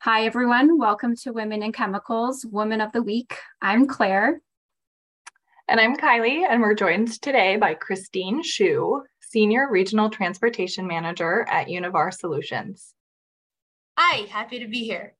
Hi, everyone. Welcome to Women in Chemicals, Woman of the Week. I'm Claire. And I'm Kylie, and we're joined today by Christine Shu, Senior Regional Transportation Manager at Univar Solutions. Hi, happy to be here.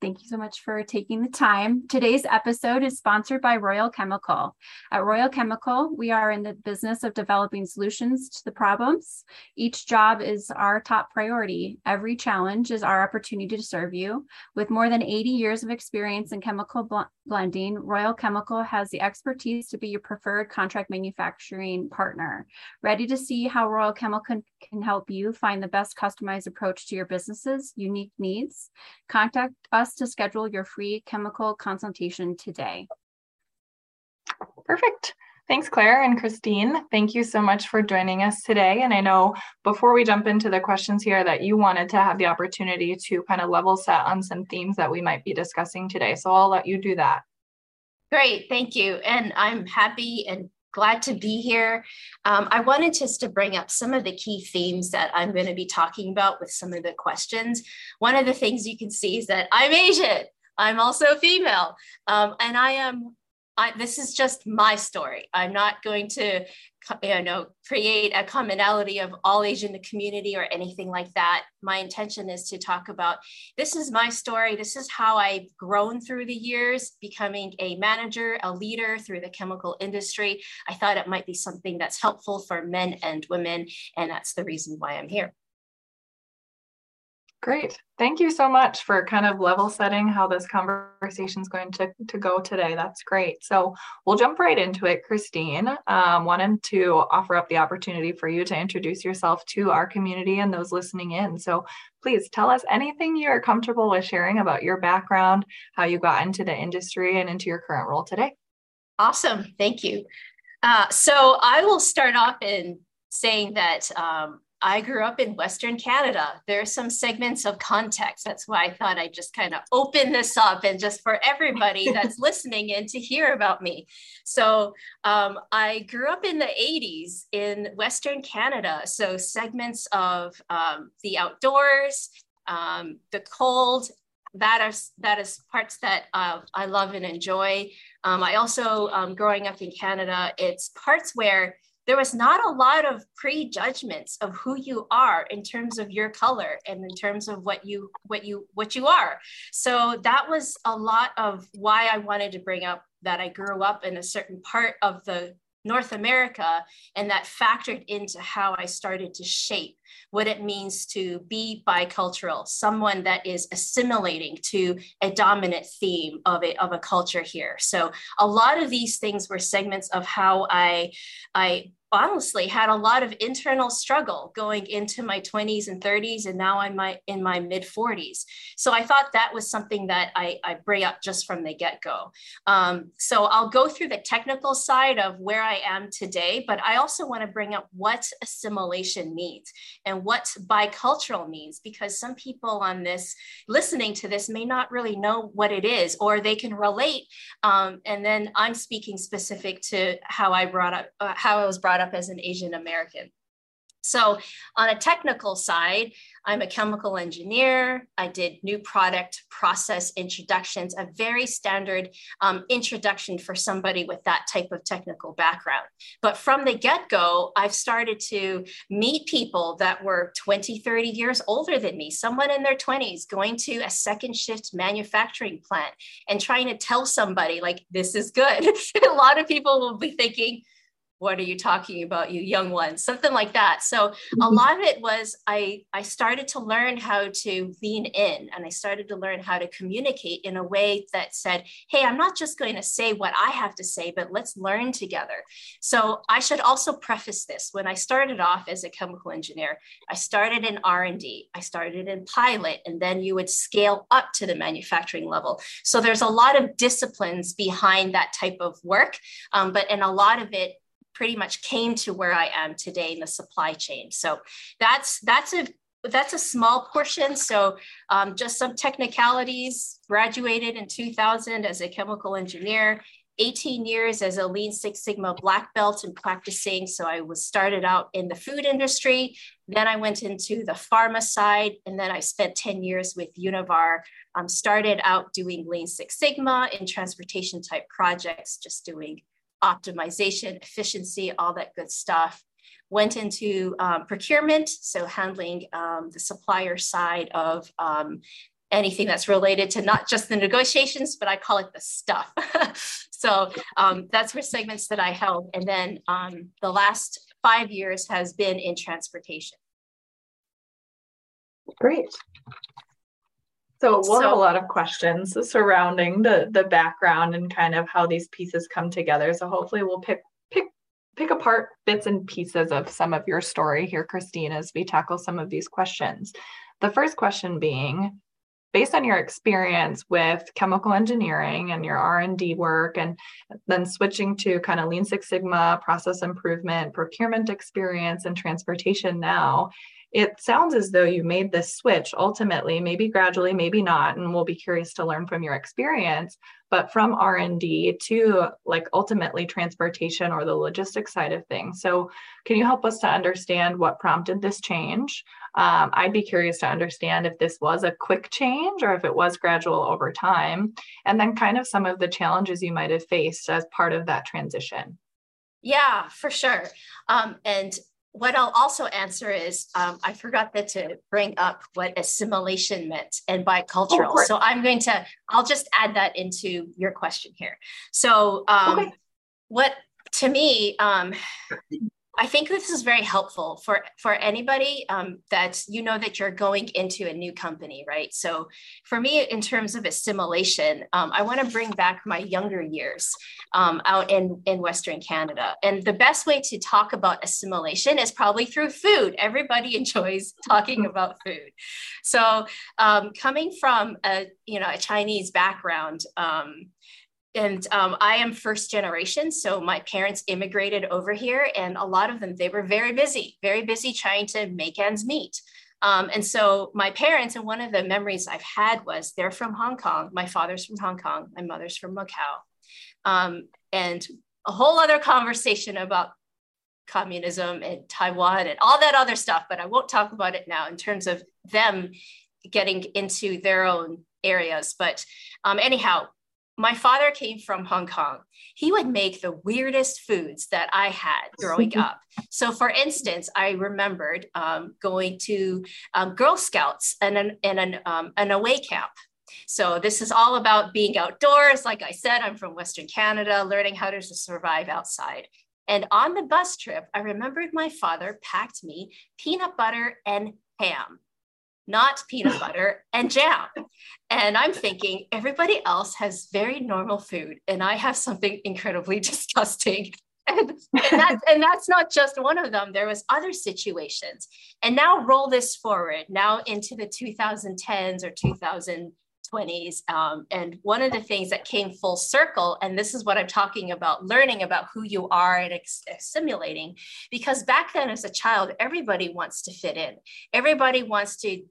Thank you so much for taking the time. Today's episode is sponsored by Royal Chemical. At Royal Chemical, we are in the business of developing solutions to the problems. Each job is our top priority. Every challenge is our opportunity to serve you. With more than 80 years of experience in chemical bl- blending, Royal Chemical has the expertise to be your preferred contract manufacturing partner. Ready to see how Royal Chemical can, can help you find the best customized approach to your business's unique needs? Contact us us to schedule your free chemical consultation today. Perfect. Thanks, Claire and Christine. Thank you so much for joining us today. And I know before we jump into the questions here that you wanted to have the opportunity to kind of level set on some themes that we might be discussing today. So I'll let you do that. Great, thank you. And I'm happy and glad to be here. Um, I wanted just to bring up some of the key themes that I'm going to be talking about with some of the questions. One of the things you can see is that I'm Asian. I'm also female, um, and I am I, this is just my story. I'm not going to, you know, create a commonality of all Asian community or anything like that. My intention is to talk about this is my story. This is how I've grown through the years, becoming a manager, a leader through the chemical industry. I thought it might be something that's helpful for men and women, and that's the reason why I'm here. Great. Thank you so much for kind of level setting how this conversation is going to, to go today. That's great. So we'll jump right into it. Christine, um, wanted to offer up the opportunity for you to introduce yourself to our community and those listening in. So please tell us anything you are comfortable with sharing about your background, how you got into the industry and into your current role today. Awesome. Thank you. Uh, so I will start off in saying that um, I grew up in Western Canada. There are some segments of context. That's why I thought I'd just kind of open this up and just for everybody that's listening in to hear about me. So um, I grew up in the 80s in Western Canada. So segments of um, the outdoors, um, the cold, that is that is parts that uh, I love and enjoy. Um, I also, um, growing up in Canada, it's parts where there was not a lot of prejudgments of who you are in terms of your color and in terms of what you what you what you are. So that was a lot of why i wanted to bring up that i grew up in a certain part of the North America, and that factored into how I started to shape what it means to be bicultural, someone that is assimilating to a dominant theme of a, of a culture here. So a lot of these things were segments of how I, I honestly had a lot of internal struggle going into my 20s and 30s and now i'm my, in my mid 40s so i thought that was something that i, I bring up just from the get-go. Um, so i'll go through the technical side of where i am today but i also want to bring up what assimilation means and what bicultural means because some people on this listening to this may not really know what it is or they can relate um, and then i'm speaking specific to how i brought up uh, how i was brought brought up as an Asian American. So, on a technical side, I'm a chemical engineer. I did new product process introductions, a very standard um, introduction for somebody with that type of technical background. But from the get go, I've started to meet people that were 20, 30 years older than me, someone in their 20s going to a second shift manufacturing plant and trying to tell somebody, like, this is good. a lot of people will be thinking, what are you talking about you young ones? Something like that. So a mm-hmm. lot of it was i i started to learn how to lean in and i started to learn how to communicate in a way that said hey i'm not just going to say what i have to say but let's learn together. So i should also preface this. When i started off as a chemical engineer i started in r&d i started in pilot and then you would scale up to the manufacturing level. So there's a lot of disciplines behind that type of work um, but in a lot of it pretty much came to where I am today in the supply chain. So that's that's a that's a small portion. So um, just some technicalities. Graduated in 2000 as a chemical engineer. 18 years as a Lean Six Sigma black belt and practicing. So I was started out in the food industry. Then I went into the pharma side, and then I spent 10 years with Univar. Um, started out doing Lean Six Sigma in transportation type projects, just doing optimization, efficiency, all that good stuff. Went into um, procurement, so handling um, the supplier side of um, anything that's related to not just the negotiations, but I call it the stuff. so um, that's for segments that I held. And then um, the last five years has been in transportation. Great. So we'll so, have a lot of questions surrounding the the background and kind of how these pieces come together. So hopefully we'll pick pick pick apart bits and pieces of some of your story here, Christine, as we tackle some of these questions. The first question being, based on your experience with chemical engineering and your r&d work and then switching to kind of lean six sigma process improvement procurement experience and transportation now it sounds as though you made this switch ultimately maybe gradually maybe not and we'll be curious to learn from your experience but from r&d to like ultimately transportation or the logistics side of things. So can you help us to understand what prompted this change? Um, i'd be curious to understand if this was a quick change or if it was gradual over time and then kind of some of the challenges you might have faced as part of that transition. Yeah, for sure. Um, and what I'll also answer is um, I forgot that to bring up what assimilation meant and bicultural. Oh, so I'm going to, I'll just add that into your question here. So, um, okay. what to me, um, I think this is very helpful for for anybody um, that you know that you're going into a new company, right? So, for me, in terms of assimilation, um, I want to bring back my younger years um, out in in Western Canada, and the best way to talk about assimilation is probably through food. Everybody enjoys talking about food. So, um, coming from a you know a Chinese background um, and um, i am first generation so my parents immigrated over here and a lot of them they were very busy very busy trying to make ends meet. Um, and so my parents and one of the memories i've had was they're from hong kong my father's from hong kong my mother's from macau. Um, and a whole other conversation about communism and taiwan and all that other stuff but i won't talk about it now in terms of them getting into their own areas. But um, anyhow my father came from Hong Kong. He would make the weirdest foods that I had growing up. So, for instance, I remembered um, going to um, Girl Scouts and an, and an, um, an away camp. So, this is all about being outdoors. Like I said, I'm from Western Canada, learning how to survive outside. And on the bus trip, I remembered my father packed me peanut butter and ham not peanut butter and jam. And I'm thinking everybody else has very normal food, and I have something incredibly disgusting. And, and, that's, and that's not just one of them. There was other situations. And now roll this forward now into the 2010s or 2020s. Um, and one of the things that came full circle, and this is what I'm talking about, learning about who you are and assimilating, because back then as a child, everybody wants to fit in. Everybody wants to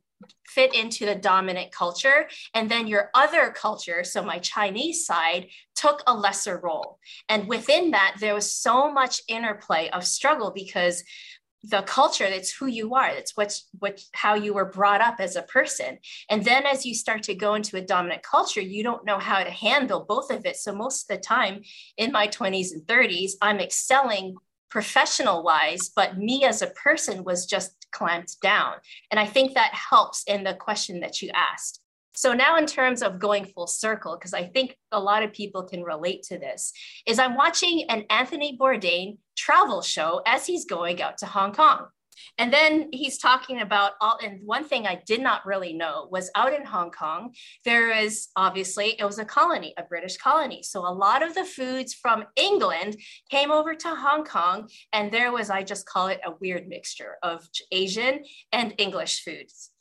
fit into the dominant culture. And then your other culture, so my Chinese side, took a lesser role. And within that, there was so much interplay of struggle because the culture that's who you are that's what's what how you were brought up as a person and then as you start to go into a dominant culture you don't know how to handle both of it so most of the time in my 20s and 30s i'm excelling professional wise, but me as a person was just clamped down. And I think that helps in the question that you asked. So now in terms of going full circle, because I think a lot of people can relate to this, is I'm watching an Anthony Bourdain travel show as he's going out to Hong Kong. And then he's talking about all, and one thing I did not really know was out in Hong Kong, there is obviously, it was a colony, a British colony. So a lot of the foods from England came over to Hong Kong. And there was, I just call it a weird mixture of Asian and English foods.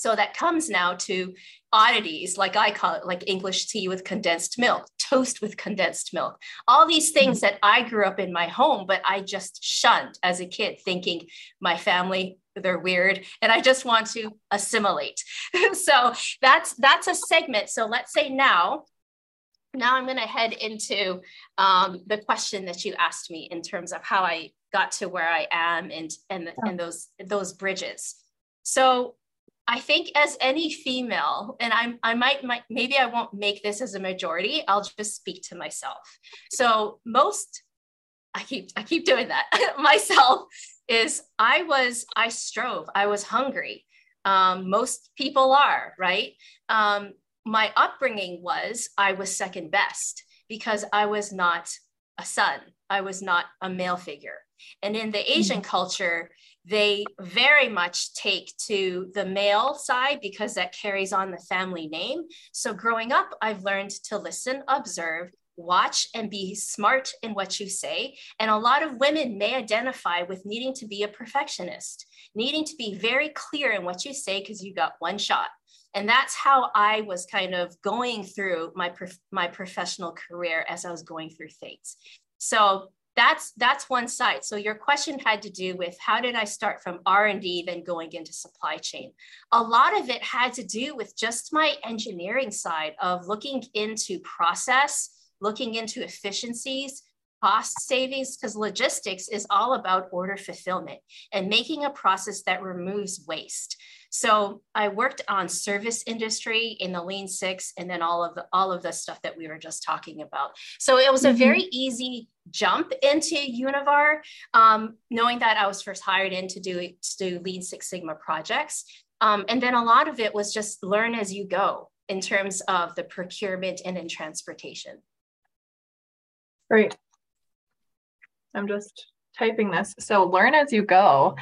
So that comes now to oddities, like I call it, like English tea with condensed milk, toast with condensed milk, all these things mm-hmm. that I grew up in my home, but I just shunned as a kid, thinking my family they're weird and i just want to assimilate so that's that's a segment so let's say now now I'm going to head into um, the question that you asked me in terms of how I got to where I am and and, and those those bridges. So I think as any female, and I'm, I might, might, maybe I won't make this as a majority. I'll just speak to myself. So most, I keep, I keep doing that myself. Is I was, I strove. I was hungry. Um, most people are right. Um, my upbringing was I was second best because I was not a son. I was not a male figure. And in the Asian mm-hmm. culture, they very much take to the male side because that carries on the family name. So growing up, I've learned to listen, observe, watch, and be smart in what you say. And a lot of women may identify with needing to be a perfectionist, needing to be very clear in what you say because you got one shot. And that's how I was kind of going through my, prof- my professional career as I was going through things. So that's that's one side. So your question had to do with how did i start from r&d then going into supply chain? A lot of it had to do with just my engineering side of looking into process looking into efficiencies cost savings because logistics is all about order fulfillment and making a process that removes waste so I worked on service industry in the Lean Six, and then all of the all of the stuff that we were just talking about. So it was mm-hmm. a very easy jump into Univar, um, knowing that I was first hired in to do to do Lean Six Sigma projects, um, and then a lot of it was just learn as you go in terms of the procurement and in transportation. Great. I'm just typing this. So learn as you go.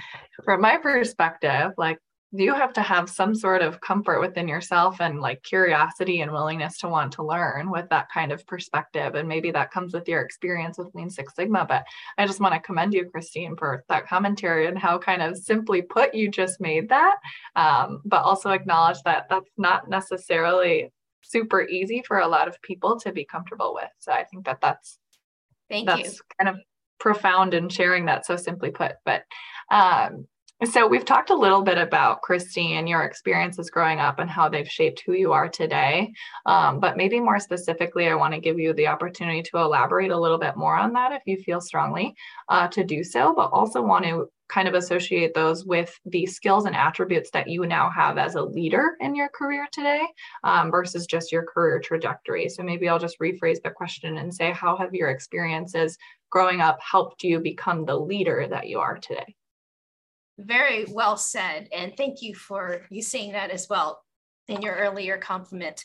From my perspective, like you have to have some sort of comfort within yourself and like curiosity and willingness to want to learn with that kind of perspective. And maybe that comes with your experience with Lean Six Sigma. But I just want to commend you, Christine, for that commentary and how kind of simply put you just made that, um, but also acknowledge that that's not necessarily super easy for a lot of people to be comfortable with. So I think that that's Thank that's you. kind of profound in sharing that so simply put. But um, so, we've talked a little bit about Christine, your experiences growing up and how they've shaped who you are today. Um, but maybe more specifically, I want to give you the opportunity to elaborate a little bit more on that if you feel strongly uh, to do so, but also want to kind of associate those with the skills and attributes that you now have as a leader in your career today um, versus just your career trajectory. So maybe I'll just rephrase the question and say, how have your experiences growing up helped you become the leader that you are today? Very well said. And thank you for you saying that as well in your earlier compliment.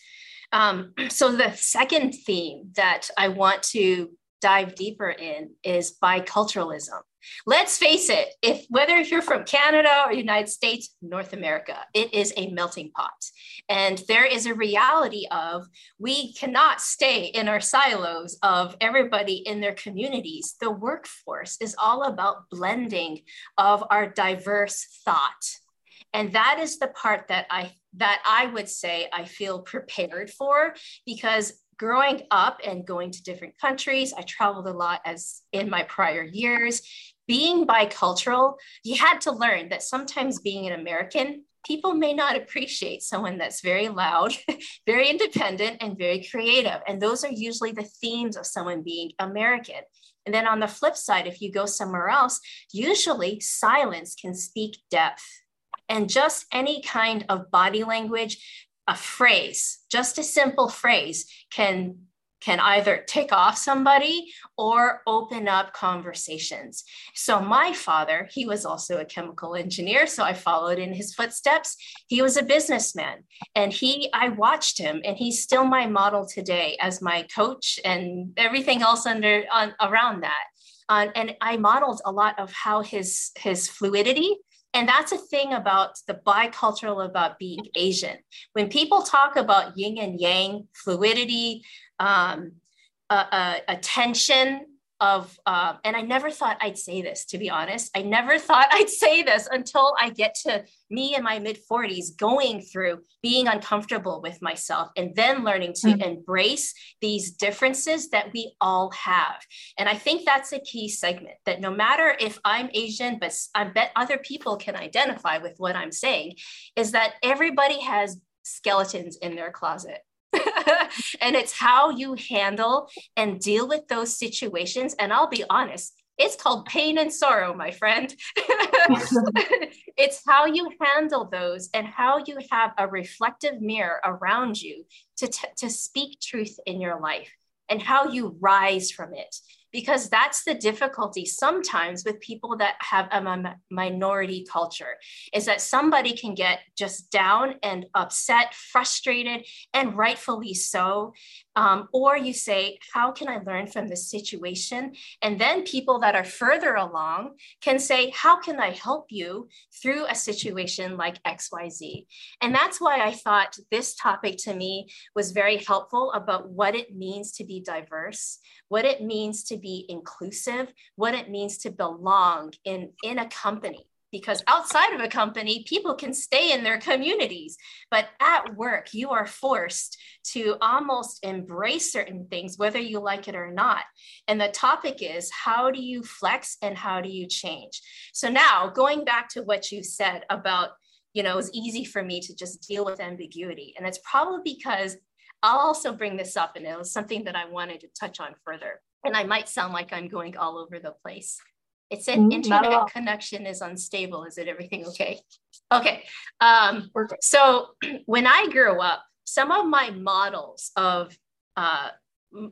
Um, so, the second theme that I want to dive deeper in is biculturalism. Let's face it, if whether you're from Canada or United States, North America, it is a melting pot. And there is a reality of we cannot stay in our silos of everybody in their communities. The workforce is all about blending of our diverse thought. And that is the part that I that I would say I feel prepared for because growing up and going to different countries, I traveled a lot as in my prior years. Being bicultural, you had to learn that sometimes being an American, people may not appreciate someone that's very loud, very independent, and very creative. And those are usually the themes of someone being American. And then on the flip side, if you go somewhere else, usually silence can speak depth. And just any kind of body language a phrase, just a simple phrase, can can either tick off somebody or open up conversations. So, my father, he was also a chemical engineer, so I followed in his footsteps. He was a businessman, and he, I watched him, and he's still my model today as my coach and everything else under on, around that. Uh, and I modeled a lot of how his his fluidity and that's a thing about the bicultural about being Asian. When people talk about yin and yang, fluidity, um, uh, uh, attention, of um, and i never thought i'd say this to be honest. I never thought i'd say this until i get to me in my mid 40s going through being uncomfortable with myself and then learning to mm-hmm. embrace these differences that we all have. And i think that's a key segment that no matter if i'm asian but i bet other people can identify with what i'm saying is that everybody has skeletons in their closet and it's how you handle and deal with those situations. And I'll be honest, it's called pain and sorrow, my friend. it's how you handle those and how you have a reflective mirror around you to, t- to speak truth in your life and how you rise from it because that's the difficulty sometimes with people that have a minority culture is that somebody can get just down and upset frustrated and rightfully so um, or you say how can i learn from this situation and then people that are further along can say how can i help you through a situation like xyz and that's why i thought this topic to me was very helpful about what it means to be diverse what it means to be inclusive, what it means to belong in, in a company. Because outside of a company, people can stay in their communities. But at work, you are forced to almost embrace certain things, whether you like it or not. And the topic is how do you flex and how do you change? So now, going back to what you said about you know, it was easy for me to just deal with ambiguity. And it's probably because I'll also bring this up, and it was something that I wanted to touch on further. And I might sound like I'm going all over the place. It said mm, internet connection is unstable. Is it everything okay? Okay. Um, so when I grew up, some of my models of, uh,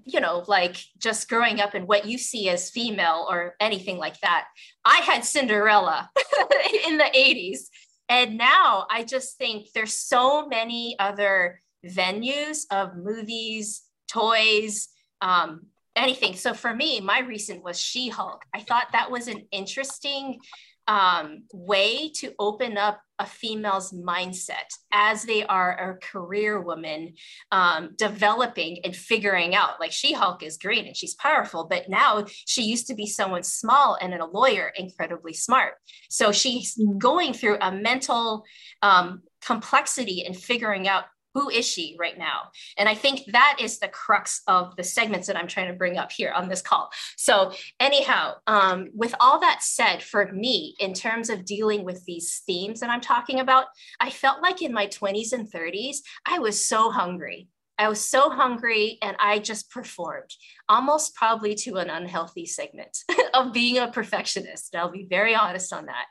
you know, like just growing up and what you see as female or anything like that, I had Cinderella in the 80s. And now I just think there's so many other venues of movies, toys, um, anything. So for me, my recent was She Hulk. I thought that was an interesting um, way to open up a female's mindset as they are a career woman um, developing and figuring out like she-hulk is great and she's powerful but now she used to be someone small and a lawyer incredibly smart so she's going through a mental um, complexity and figuring out who is she right now and i think that is the crux of the segments that i'm trying to bring up here on this call so anyhow um, with all that said for me in terms of dealing with these themes that i'm talking about i felt like in my 20s and 30s i was so hungry I was so hungry and I just performed, almost probably to an unhealthy segment of being a perfectionist. I'll be very honest on that.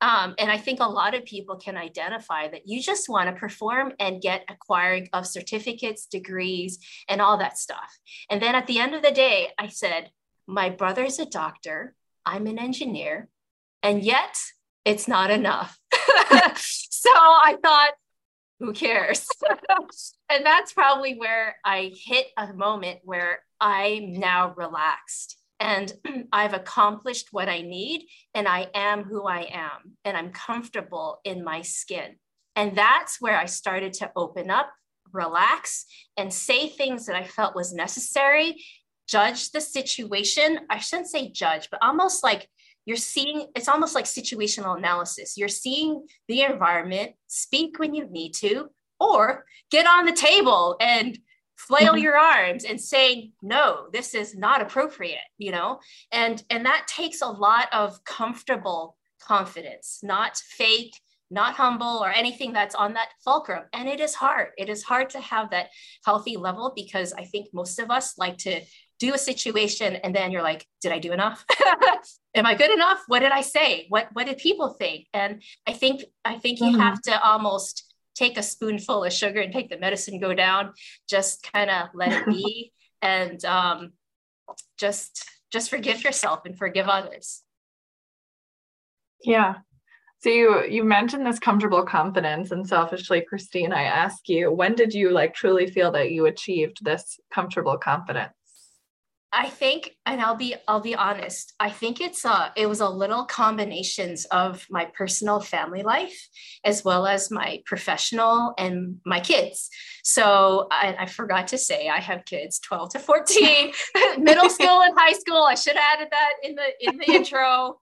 Um, and I think a lot of people can identify that you just want to perform and get acquiring of certificates, degrees, and all that stuff. And then at the end of the day, I said, My brother's a doctor, I'm an engineer, and yet it's not enough. so I thought, who cares? and that's probably where I hit a moment where I'm now relaxed and I've accomplished what I need and I am who I am and I'm comfortable in my skin. And that's where I started to open up, relax, and say things that I felt was necessary, judge the situation. I shouldn't say judge, but almost like you're seeing it's almost like situational analysis. You're seeing the environment, speak when you need to, or get on the table and flail mm-hmm. your arms and saying no this is not appropriate you know? And and that takes a lot of comfortable confidence not fake not humble or anything that's on that fulcrum. And it is hard. It is hard to have that healthy level because i think most of us like to do a situation and then you're like did i do enough? Am i good enough? What did i say? What what did people think? And i think i think you mm-hmm. have to almost take a spoonful of sugar and take the medicine go down. Just kind of let it be and um, just just forgive yourself and forgive others. Yeah. So you you mentioned this comfortable confidence and selfishly christine i ask you when did you like truly feel that you achieved this comfortable confidence I think, and I'll be I'll be honest. I think it's a it was a little combinations of my personal family life as well as my professional and my kids. So I, I forgot to say I have kids 12 to 14, middle school and high school. I should have added that in the in the intro.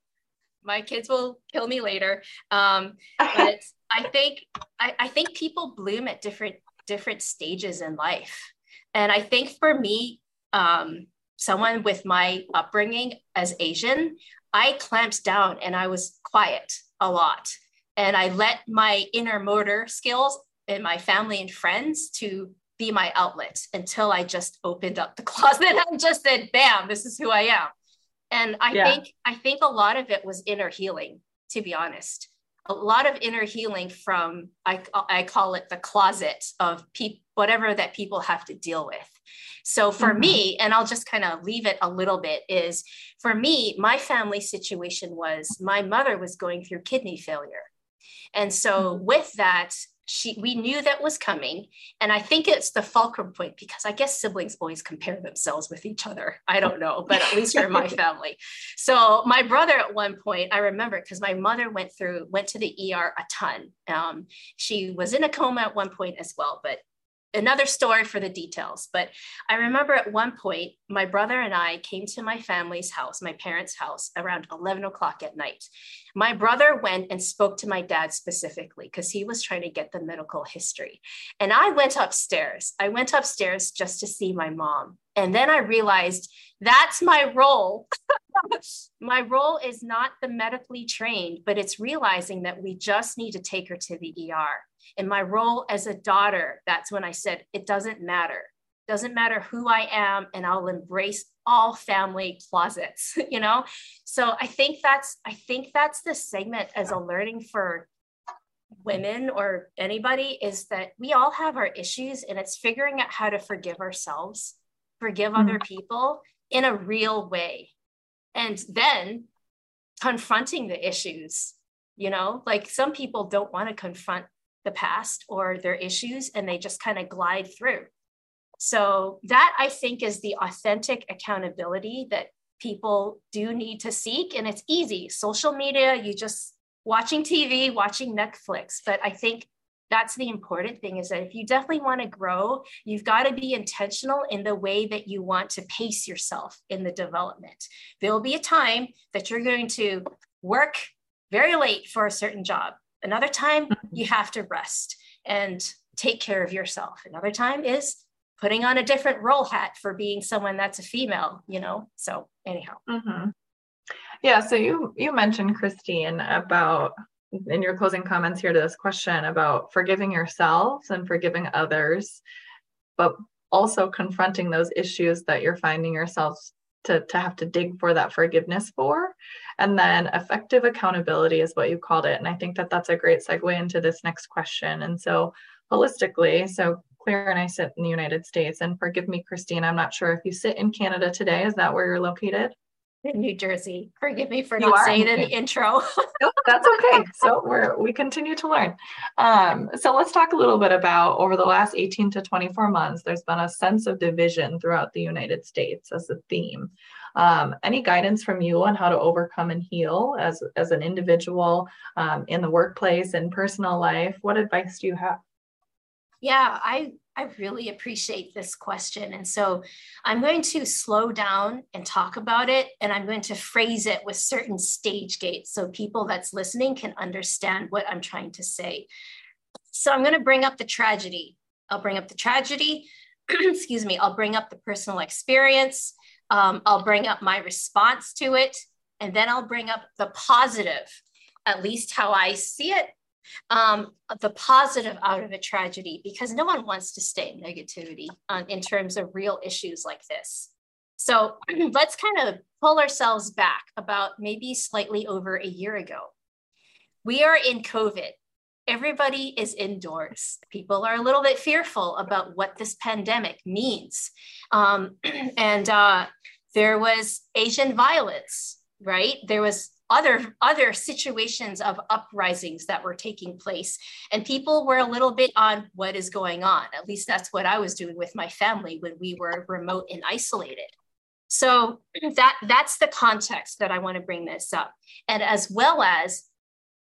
My kids will kill me later. Um, but I think I, I think people bloom at different different stages in life. And I think for me, um, someone with my upbringing as Asian, I clamped down and I was quiet a lot. And I let my inner motor skills and my family and friends to be my outlet until I just opened up the closet and just said, bam, this is who I am. And I yeah. think I think a lot of it was inner healing, to be honest. A lot of inner healing from I, I call it the closet of people whatever that people have to deal with. So for mm-hmm. me, and I'll just kind of leave it a little bit, is for me, my family situation was my mother was going through kidney failure. And so mm-hmm. with that, she we knew that was coming and i think it's the fulcrum point because i guess siblings always compare themselves with each other i don't know but at least for my family so my brother at one point i remember because my mother went through went to the er a ton um, she was in a coma at one point as well but another story for the details. But I remember at one point, my brother and I came to my family's house, my parents' house, around 11 o'clock at night. My brother went and spoke to my dad specifically because he was trying to get the medical history. And I went upstairs. I went upstairs just to see my mom. And then I realized that's my role. my role is not the medically trained, but it's realizing that we just need to take her to the ER. And my role as a daughter, that's when I said, it doesn't matter. Doesn't matter who I am, and I'll embrace all family closets, you know? So I think that's I think that's the segment as a learning for women or anybody is that we all have our issues and it's figuring out how to forgive ourselves, forgive mm-hmm. other people in a real way. And then confronting the issues, you know, like some people don't want to confront the past or their issues and they just kind of glide through. So, that I think is the authentic accountability that people do need to seek. And it's easy. Social media, you just watching TV, watching Netflix. But I think that's the important thing is that if you definitely want to grow, you've got to be intentional in the way that you want to pace yourself in the development. There will be a time that you're going to work very late for a certain job. Another time, mm-hmm. you have to rest and take care of yourself. Another time is putting on a different role hat for being someone that's a female, you know? So, anyhow. Mm-hmm. Yeah. So, you, you mentioned, Christine, about in your closing comments here to this question about forgiving yourselves and forgiving others, but also confronting those issues that you're finding yourselves to, to have to dig for that forgiveness for. And then effective accountability is what you called it. And I think that that's a great segue into this next question. And so, holistically, so Claire and I sit in the United States, and forgive me, Christine, I'm not sure if you sit in Canada today. Is that where you're located? In New Jersey. Forgive me for you not saying in the intro. no, that's okay. So we're we continue to learn. Um, so let's talk a little bit about over the last 18 to 24 months, there's been a sense of division throughout the United States as a theme. Um, any guidance from you on how to overcome and heal as, as an individual um, in the workplace and personal life? What advice do you have? Yeah, I I really appreciate this question. And so I'm going to slow down and talk about it, and I'm going to phrase it with certain stage gates so people that's listening can understand what I'm trying to say. So I'm going to bring up the tragedy. I'll bring up the tragedy. Excuse me. I'll bring up the personal experience. Um, I'll bring up my response to it. And then I'll bring up the positive, at least how I see it um, the positive out of a tragedy because no one wants to stay in negativity um, in terms of real issues like this. So let's kind of pull ourselves back about maybe slightly over a year ago. We are in COVID. Everybody is indoors. People are a little bit fearful about what this pandemic means. Um, and uh, there was Asian violence, right? There was other other situations of uprisings that were taking place. And people were a little bit on what is going on. At least that's what i was doing with my family when we were remote and isolated. So that that's the context that i want to bring this up. And as well as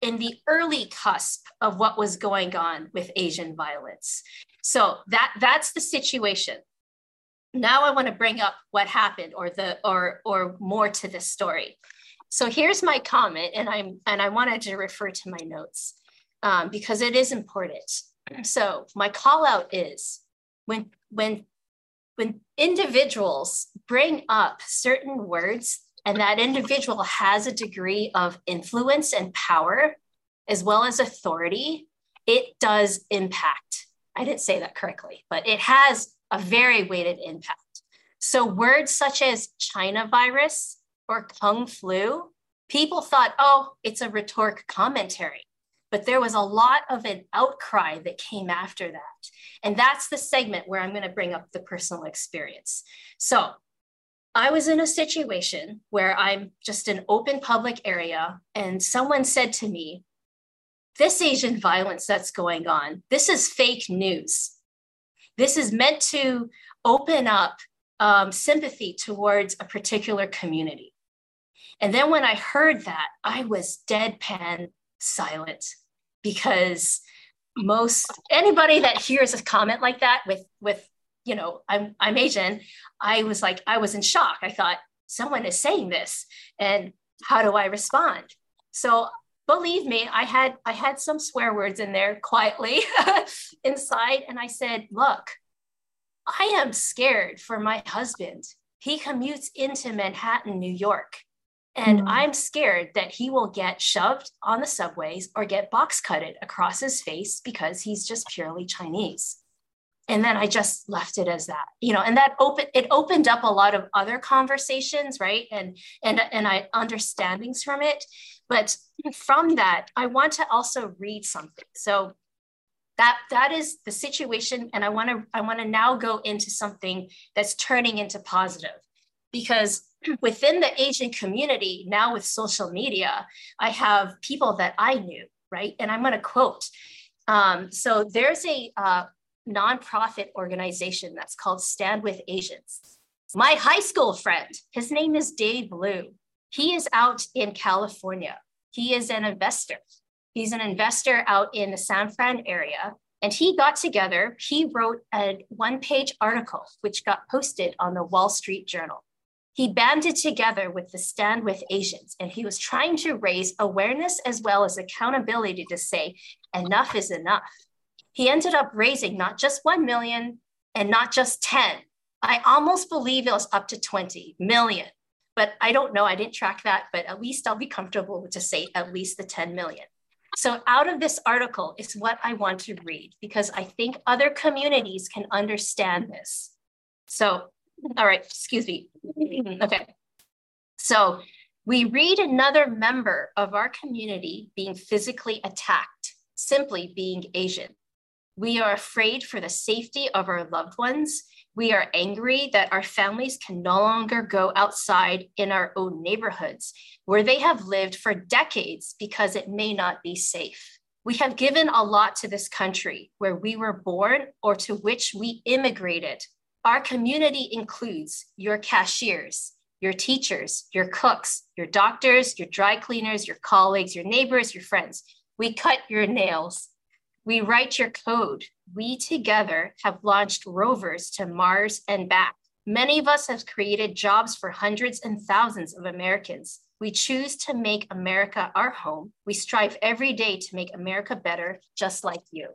in the early cusp of what was going on with asian violence. So that that's the situation. Now i want to bring up what happened or the or or more to this story so here's my comment, and I'm and I wanted to refer to my notes um, because it is important. So my call out is when when when individuals bring up certain words and that individual has a degree of influence and power as well as authority, it does impact. I didn't say that correctly, but it has a very weighted impact. So words such as China virus or Kung flu, people thought, oh, it's a rhetoric commentary. But there was a lot of an outcry that came after that. And that's the segment where I'm going to bring up the personal experience. So I was in a situation where I'm just an open public area, and someone said to me, This Asian violence that's going on, this is fake news. This is meant to open up um, sympathy towards a particular community. And then when I heard that, I was deadpan silent because most anybody that hears a comment like that with with you know i'm i'm asian i was like i was in shock. I thought someone is saying this and how do i respond? So believe me i had i had some swear words in there quietly inside and i said look i am scared for my husband. He commutes into manhattan new york and mm. I'm scared that he will get shoved on the subways or get box cutted across his face because he's just purely Chinese. And then I just left it as that, you know, and that open it opened up a lot of other conversations, right? And and and I understandings from it. But from that, I want to also read something. So that that is the situation and i want to i want to now go into something that's turning into positive because within the Asian community, now with social media, I have people that I knew, right? And I'm going to quote. Um, so there's a uh, nonprofit organization that's called Stand with Asians. My high school friend, his name is Dave Liu. He is out in California. He is an investor. He's an investor out in the San Fran area. And he got together, he wrote a one page article, which got posted on the Wall Street Journal. He banded together with the Stand with Asians, and he was trying to raise awareness as well as accountability to say, enough is enough. He ended up raising not just 1 million and not just 10. I almost believe it was up to 20 million, but I don't know. I didn't track that, but at least I'll be comfortable to say at least the 10 million. So, out of this article is what I want to read because I think other communities can understand this. So, all right, excuse me. Okay. So we read another member of our community being physically attacked, simply being Asian. We are afraid for the safety of our loved ones. We are angry that our families can no longer go outside in our own neighborhoods where they have lived for decades because it may not be safe. We have given a lot to this country where we were born or to which we immigrated our community includes your cashiers, your teachers, your cooks, your doctors, your dry cleaners, your colleagues, your neighbors, your friends. We cut your nails. We write your code. We together have launched rovers to Mars and back. Many of us have created jobs for hundreds and thousands of Americans. We choose to make America our home. We strive every day to make America better, just like you.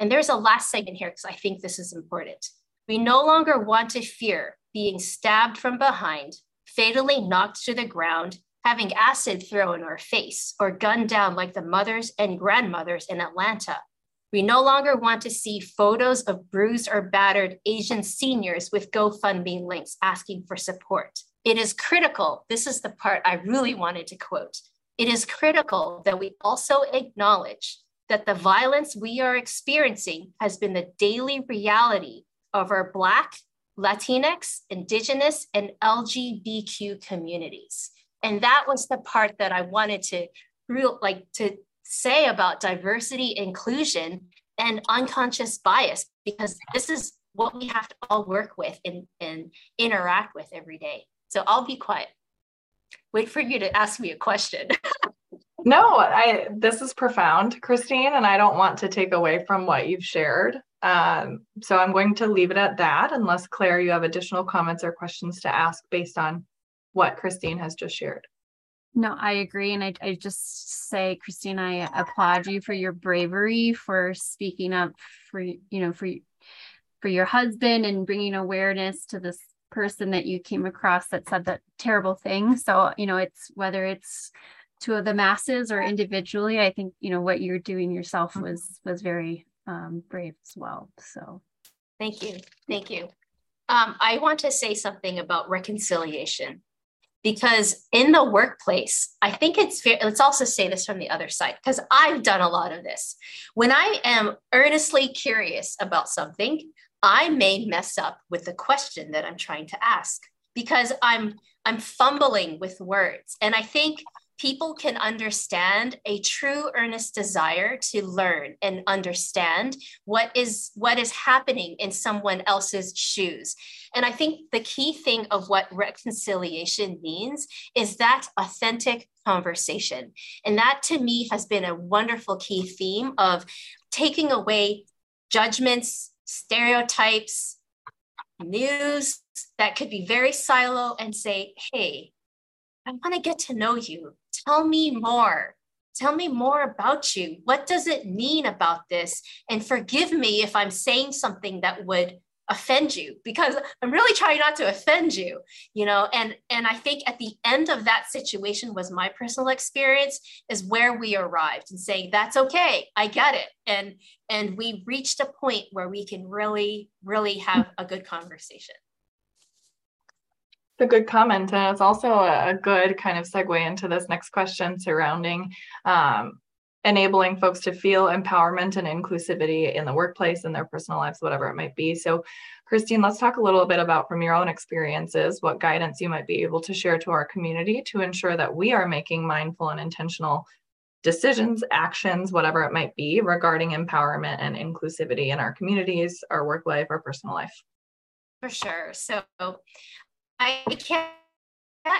And there's a last segment here because I think this is important. We no longer want to fear being stabbed from behind, fatally knocked to the ground, having acid thrown in our face, or gunned down like the mothers and grandmothers in Atlanta. We no longer want to see photos of bruised or battered Asian seniors with GoFundMe links asking for support. It is critical, this is the part I really wanted to quote. It is critical that we also acknowledge that the violence we are experiencing has been the daily reality of our Black, Latinx, Indigenous, and LGBTQ communities. And that was the part that I wanted to real like to say about diversity, inclusion, and unconscious bias, because this is what we have to all work with and, and interact with every day. So I'll be quiet. Wait for you to ask me a question. no, I this is profound, Christine, and I don't want to take away from what you've shared. Um, so I'm going to leave it at that, unless Claire, you have additional comments or questions to ask based on what Christine has just shared. No, I agree. And I, I just say, Christine, I applaud you for your bravery for speaking up for, you know, for, for your husband and bringing awareness to this person that you came across that said that terrible thing. So, you know, it's whether it's to the masses or individually, I think, you know, what you're doing yourself was, was very um, brave as well. So thank you. Thank you. Um, I want to say something about reconciliation because in the workplace, I think it's fair. Let's also say this from the other side because I've done a lot of this. When I am earnestly curious about something, I may mess up with the question that I'm trying to ask because I'm I'm fumbling with words. And I think people can understand a true earnest desire to learn and understand what is what is happening in someone else's shoes and i think the key thing of what reconciliation means is that authentic conversation and that to me has been a wonderful key theme of taking away judgments stereotypes news that could be very silo and say hey I want to get to know you. Tell me more. Tell me more about you. What does it mean about this? And forgive me if I'm saying something that would offend you because I'm really trying not to offend you, you know. And and I think at the end of that situation was my personal experience is where we arrived and saying that's okay, I get it. And and we reached a point where we can really really have a good conversation a good comment. And it's also a good kind of segue into this next question surrounding um, enabling folks to feel empowerment and inclusivity in the workplace and their personal lives, whatever it might be. So, Christine, let's talk a little bit about from your own experiences what guidance you might be able to share to our community to ensure that we are making mindful and intentional decisions, actions, whatever it might be, regarding empowerment and inclusivity in our communities, our work life, our personal life. For sure. So I can't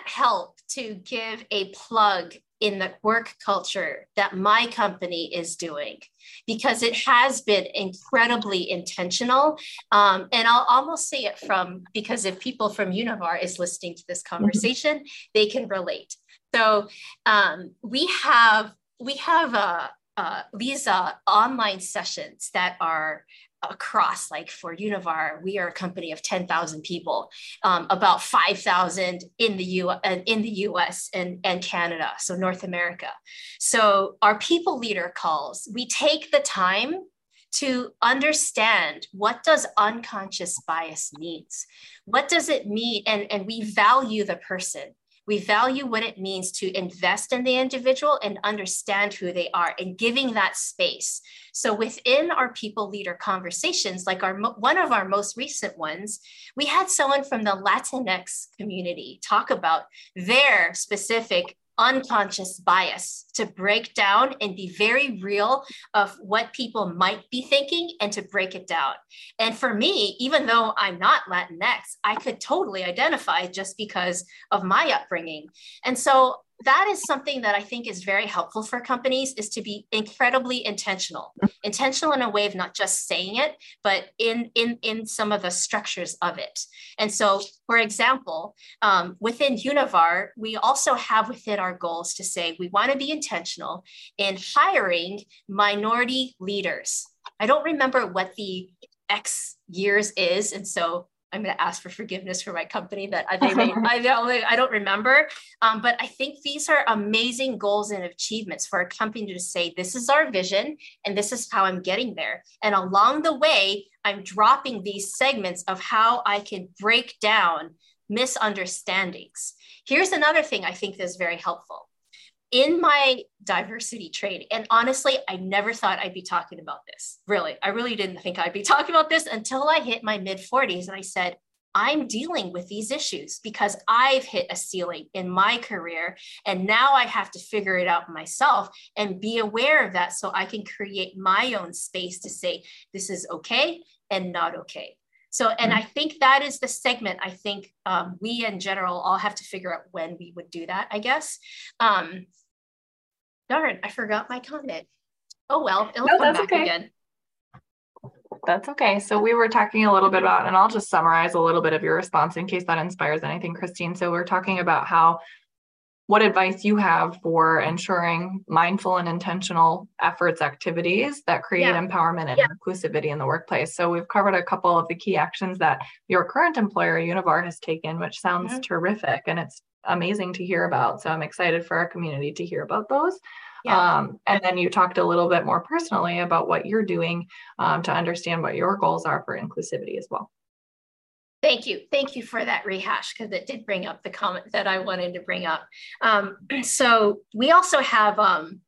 help to give a plug in the work culture that my company is doing because it has been incredibly intentional. Um, and I'll almost say it from because if people from Univar is listening to this mm-hmm. conversation, they can relate. So um, we have we have uh, uh, these uh, online sessions that are across like for univar we are a company of 10000 people um, about 5000 in the u uh, in the us and, and canada so north america. So our people leader calls. We take the time to understand what does unconscious bias means. What does it mean? And, and we value the person we value what it means to invest in the individual and understand who they are and giving that space. So within our people leader conversations, like our one of our most recent ones, we had someone from the Latinx community talk about their specific unconscious bias to break down and be very real of what people might be thinking and to break it down. And for me, even though I'm not Latinx, I could totally identify just because of my upbringing. And so that is something that I think is very helpful for companies is to be incredibly intentional, intentional in a way of not just saying it, but in in in some of the structures of it. And so, for example, um, within Univar, we also have within our goals to say we want to be intentional in hiring minority leaders. I don't remember what the X years is, and so I'm going to ask for forgiveness for my company that made. I don't, I don't remember. Um, but I think these are amazing goals and achievements for a company to say, this is our vision and this is how I'm getting there. And along the way, I'm dropping these segments of how I can break down misunderstandings. Here's another thing I think that's very helpful in my diversity training, and honestly, I never thought I'd be talking about this. Really, I really didn't think I'd be talking about this until I hit my mid 40s and I said, I'm dealing with these issues because I've hit a ceiling in my career. And now I have to figure it out myself and be aware of that so I can create my own space to say, this is okay and not okay. So, and I think that is the segment I think um, we in general all have to figure out when we would do that, I guess. Um, darn, I forgot my comment. Oh, well, it'll no, come back okay. again. That's okay. So we were talking a little bit about, and I'll just summarize a little bit of your response in case that inspires anything, Christine. So we're talking about how what advice you have for ensuring mindful and intentional efforts activities that create yeah. empowerment and yeah. inclusivity in the workplace so we've covered a couple of the key actions that your current employer univar has taken which sounds mm-hmm. terrific and it's amazing to hear about so i'm excited for our community to hear about those Yeah. Um, and then you talked a little bit more personally about what you're doing um, to understand what your goals are for inclusivity as well. Thank you. Thank you for that rehash because it did bring up the comment that I wanted to bring up. Um, so we also have um,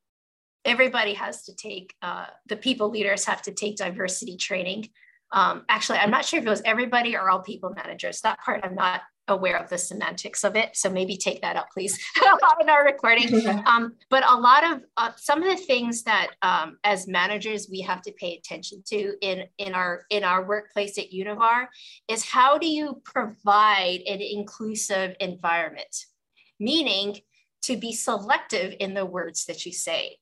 everybody has to take uh, the people leaders have to take diversity training. Um, actually, I'm not sure if it was everybody or all people managers. That part I'm not aware of the semantics of it. So maybe take that out, please, in our recording. Um, but a lot of uh, some of the things that um, as managers we have to pay attention to in in our in our workplace at Univar is how do you provide an inclusive environment, meaning to be selective in the words that you say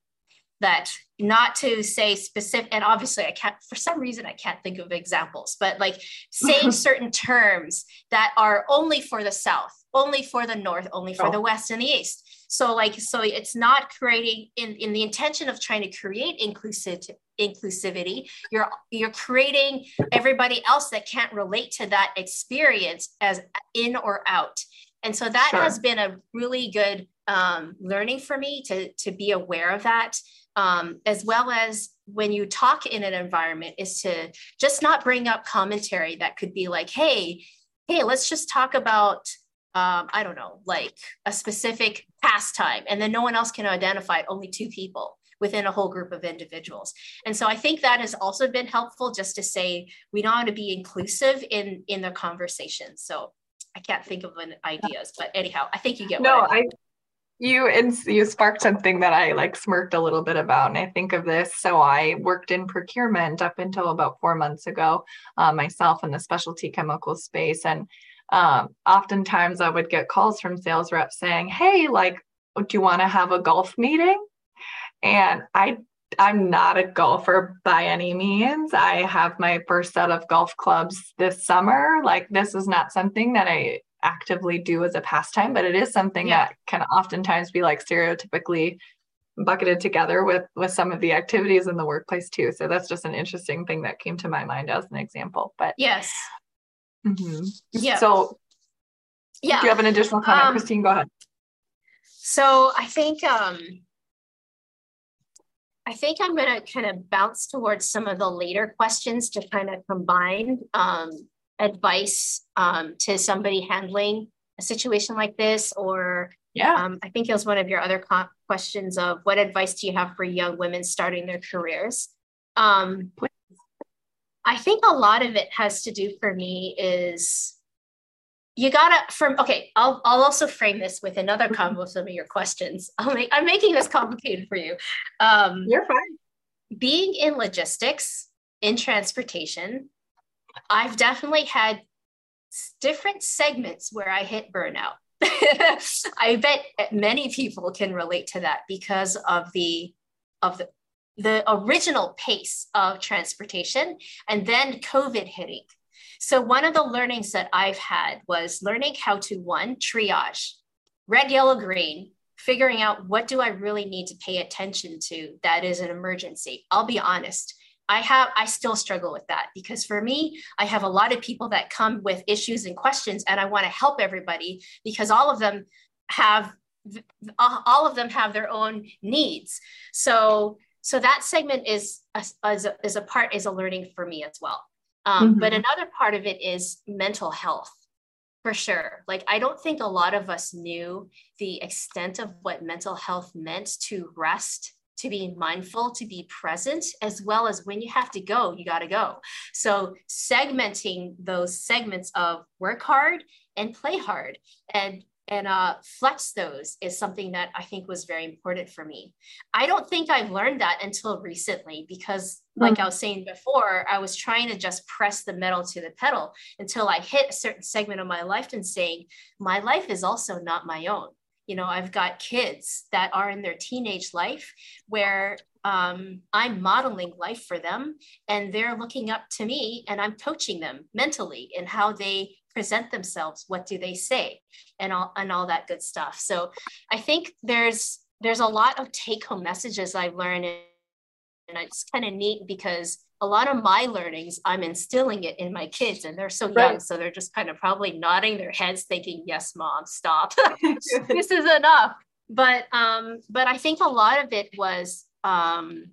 that not to say specific and obviously i can't for some reason i can't think of examples but like saying certain terms that are only for the south only for the north only for oh. the west and the east so like so it's not creating in in the intention of trying to create inclusive inclusivity you're you're creating everybody else that can't relate to that experience as in or out and so that sure. has been a really good um, learning for me to to be aware of that um, as well as when you talk in an environment is to just not bring up commentary that could be like hey hey let's just talk about um, i don't know like a specific pastime. And then no one else can identify it only two people within a whole group of individuals. And so i think that has also been helpful just to say we know how to be inclusive in in the conversation. So i can't think of an ideas but anyhow i think you get no I, you and you sparked something that I like smirked a little bit about, and I think of this. So I worked in procurement up until about four months ago, uh, myself in the specialty chemical space, and um, oftentimes I would get calls from sales reps saying, "Hey, like, do you want to have a golf meeting?" And I I'm not a golfer by any means. I have my first set of golf clubs this summer. Like this is not something that I actively do as a pastime, but it is something yeah. that can oftentimes be like stereotypically bucketed together with with some of the activities in the workplace too. So that's just an interesting thing that came to my mind as an example. But yes, mm-hmm. yeah. So yeah, do you have an additional comment, um, Christine? Go ahead. So I think um, I think I'm going to kind of bounce towards some of the later questions to kind of combine um, advice um, to somebody handling a situation like this? Or yeah. um, i think it was one of your other co- questions of what advice do you have for young women starting their careers? Um, i think a lot of it has to do for me is you gotta from okay I'll, I'll also frame this with another combo of some of your questions. I'll make, i'm making this complicated for you. Um, you're fine. being in logistics in transportation I've definitely had different segments where I hit burnout. I bet many people can relate to that because of the of the the original pace of transportation and then COVID hitting. So one of the learnings that I've had was learning how to one triage red, yellow, green, figuring out what do I really need to pay attention to that is an emergency. I'll be honest, I have I still struggle with that because for me I have a lot of people that come with issues and questions and I want to help everybody because all of them have all of them have their own needs. So so that segment is a, is a, is a part is a learning for me as well. Um, mm-hmm. But another part of it is mental health for sure. Like, I don't think a lot of us knew the extent of what mental health meant to rest to be mindful, to be present, as well as when you have to go, you got to go. So, segmenting those segments of work hard and play hard and and uh, flex those is something that I think was very important for me. I don't think I've learned that until recently because, like mm-hmm. I was saying before, I was trying to just press the metal to the pedal until I hit a certain segment of my life and saying, my life is also not my own you know i've got kids that are in their teenage life where um, i'm modeling life for them and they're looking up to me and i'm coaching them mentally in how they present themselves what do they say and all and all that good stuff. So i think there's there's a lot of take home messages i've learned and it's kind of neat because a lot of my learnings, I'm instilling it in my kids, and they're so right. young. So they're just kind of probably nodding their heads, thinking, Yes, mom, stop. this is enough. but um, but I think a lot of it was, um,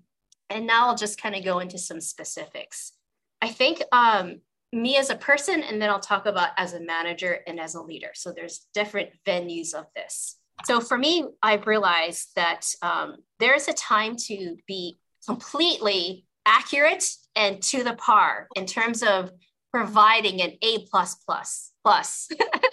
and now I'll just kind of go into some specifics. I think um, me as a person, and then I'll talk about as a manager and as a leader. So there's different venues of this. So for me, I've realized that um, there's a time to be completely accurate and to the par in terms of providing an A plus plus plus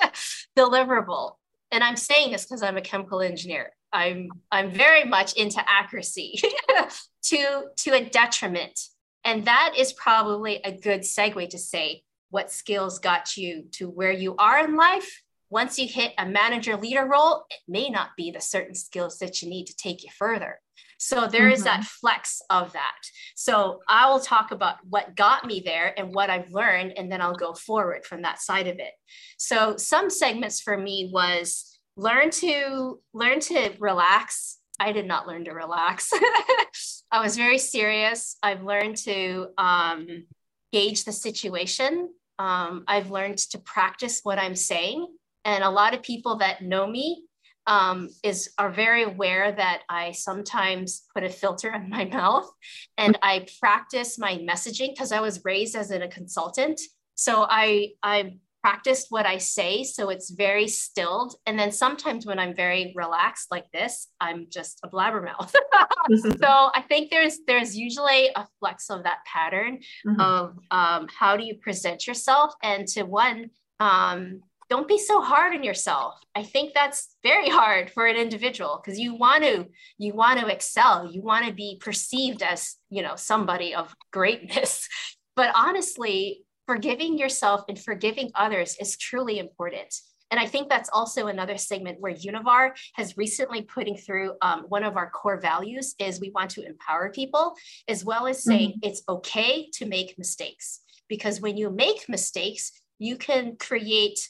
deliverable. And I'm saying this because I'm a chemical engineer. I'm I'm very much into accuracy to to a detriment. And that is probably a good segue to say what skills got you to where you are in life. Once you hit a manager leader role, it may not be the certain skills that you need to take you further. So there mm-hmm. is that mm-hmm. flex of that. So I will talk about what got me there and what I've learned, and then I'll go forward from that side of it. So some segments for me was learn to learn to relax. I did not learn to relax. I was very serious. I've learned to um, gauge the situation. Um, I've learned to practice what I'm saying. And a lot of people that know me um, is are very aware that I sometimes put a filter in my mouth and I practice my messaging because I was raised as a consultant. So I I practiced what I say, so it's very stilled. And then sometimes when I'm very relaxed like this, I'm just a blabbermouth. so I think there's there's usually a flex of that pattern mm-hmm. of um, how do you present yourself, and to one um, don't be so hard on yourself. I think that's very hard for an individual because you want to you want to excel. You want to be perceived as you know somebody of greatness. But honestly forgiving yourself and forgiving others is truly important. And I think that's also another segment where Univar has recently putting through um, one of our core values is we want to empower people as well as saying mm-hmm. it's okay to make mistakes. Because when you make mistakes, you can create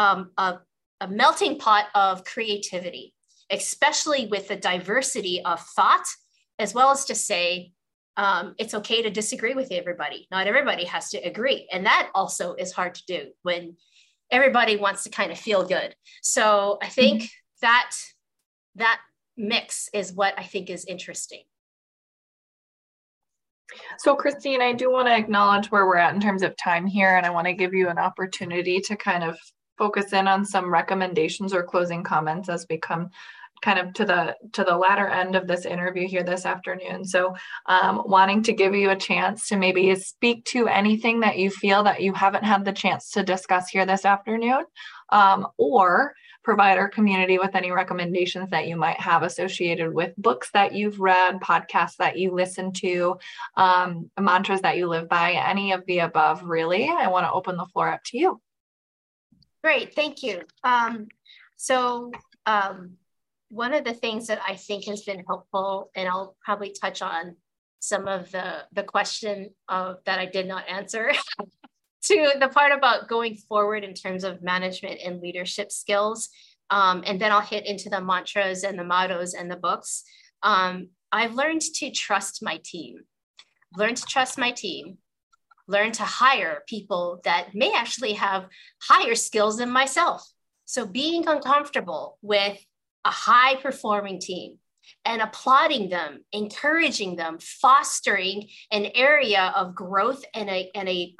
um, a, a melting pot of creativity, especially with the diversity of thought, as well as to say, um, it's okay to disagree with everybody. Not everybody has to agree. And that also is hard to do when everybody wants to kind of feel good. So I think mm-hmm. that that mix is what I think is interesting. So, Christine, I do want to acknowledge where we're at in terms of time here, and I want to give you an opportunity to kind of focus in on some recommendations or closing comments as we come kind of to the to the latter end of this interview here this afternoon. So um, wanting to give you a chance to maybe speak to anything that you feel that you haven't had the chance to discuss here this afternoon um, or provide our community with any recommendations that you might have associated with books that you've read podcasts that you listen to um, mantras that you live by any of the above really. I want to open the floor up to you Great, thank you. Um, so um, one of the things that I think has been helpful, and I'll probably touch on some of the the question of that I did not answer to the part about going forward in terms of management and leadership skills. Um, and then I'll hit into the mantras and the mottos and the books. Um, I've learned to trust my team. Learned to trust my team learn to hire people that may actually have higher skills than myself. So being uncomfortable with a high performing team and applauding them, encouraging them, fostering an area of growth and a, and a,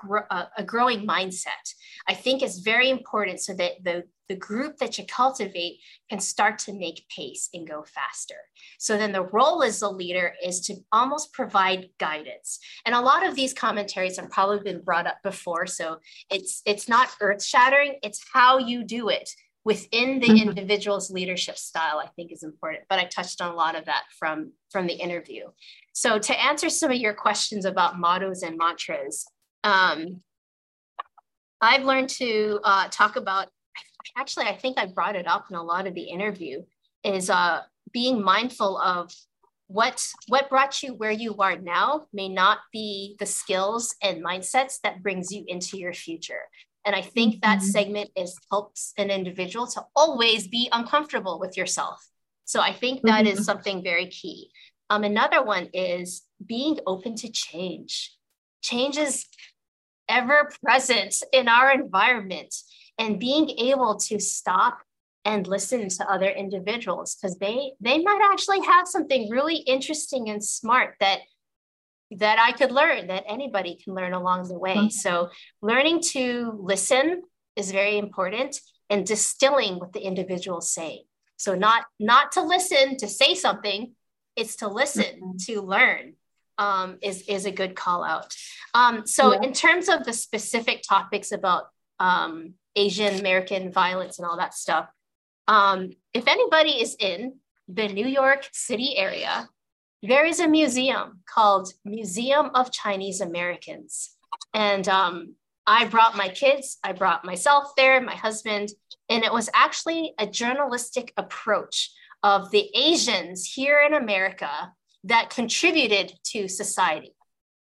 a growing mindset, I think is very important so that the, the group that you cultivate can start to make pace and go faster. So then the role as a leader is to almost provide guidance. And a lot of these commentaries have probably been brought up before. So it's it's not earth shattering, it's how you do it within the mm-hmm. individual's leadership style i think is important but i touched on a lot of that from from the interview so to answer some of your questions about mottos and mantras um, i've learned to uh, talk about actually i think i brought it up in a lot of the interview is uh, being mindful of what what brought you where you are now may not be the skills and mindsets that brings you into your future and i think mm-hmm. that segment is helps an individual to always be uncomfortable with yourself so i think that mm-hmm. is something very key um, another one is being open to change change is ever present in our environment and being able to stop and listen to other individuals because they they might actually have something really interesting and smart that that I could learn that anybody can learn along the way. Mm-hmm. So learning to listen is very important and distilling what the individuals say. So not not to listen to say something, it's to listen mm-hmm. to learn. Um, is is a good call out. Um, so yeah. in terms of the specific topics about um, Asian American violence and all that stuff, um, if anybody is in the New York City area, there is a museum called Museum of Chinese Americans, and um, I brought my kids, I brought myself there, my husband, and it was actually a journalistic approach of the Asians here in America that contributed to society.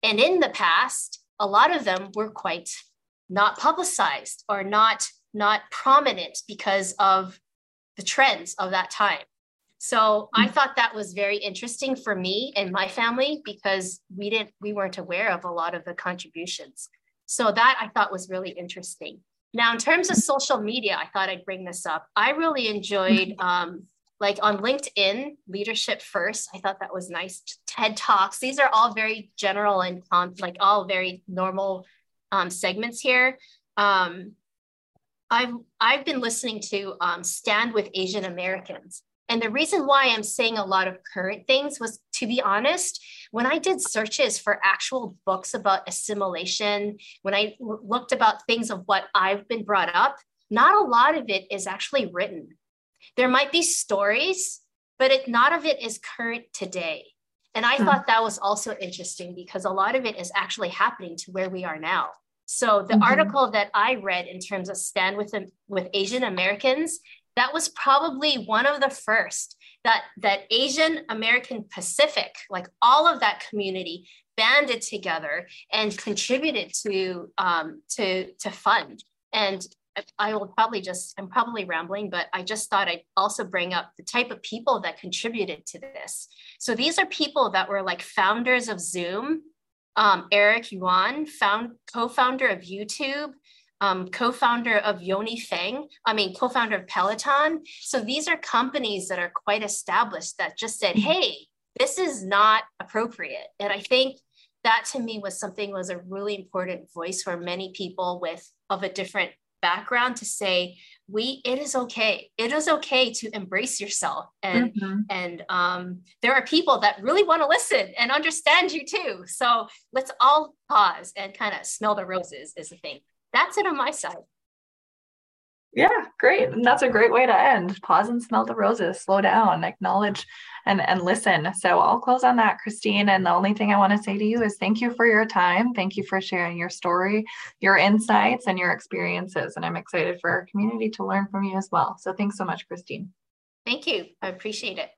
And in the past, a lot of them were quite not publicized or not not prominent because of the trends of that time. So I thought that was very interesting for me and my family because we didn't we weren't aware of a lot of the contributions. So that I thought was really interesting. Now, in terms of social media, I thought I'd bring this up. I really enjoyed, um, like on LinkedIn, Leadership First. I thought that was nice. TED Talks. These are all very general and um, like all very normal um, segments here. Um, I've I've been listening to um, Stand with Asian Americans, and the reason why I'm saying a lot of current things was, to be honest, when I did searches for actual books about assimilation, when I looked about things of what I've been brought up, not a lot of it is actually written. There might be stories, but it, not of it is current today. And I hmm. thought that was also interesting because a lot of it is actually happening to where we are now. So the mm-hmm. article that I read in terms of stand with with Asian Americans that was probably one of the first that that Asian American Pacific, like all of that community, banded together and contributed to um, to to fund. And I will probably just I'm probably rambling, but I just thought I'd also bring up the type of people that contributed to this. So these are people that were like founders of Zoom. Um, Eric Yuan, found co-founder of YouTube, um, co-founder of Yoni Fang, I mean, co-founder of Peloton. So these are companies that are quite established that just said, mm-hmm. hey, this is not appropriate. And I think that to me was something was a really important voice for many people with of a different background to say we it is okay it is okay to embrace yourself and mm-hmm. and um, there are people that really want to listen and understand you too so let's all pause and kind of smell the roses is the thing that's it on my side. Yeah, great. And that's a great way to end. Pause and smell the roses, slow down, acknowledge and, and listen. So I'll close on that, Christine. And the only thing I want to say to you is thank you for your time. Thank you for sharing your story, your insights, and your experiences. And I'm excited for our community to learn from you as well. So thanks so much, Christine. Thank you. I appreciate it.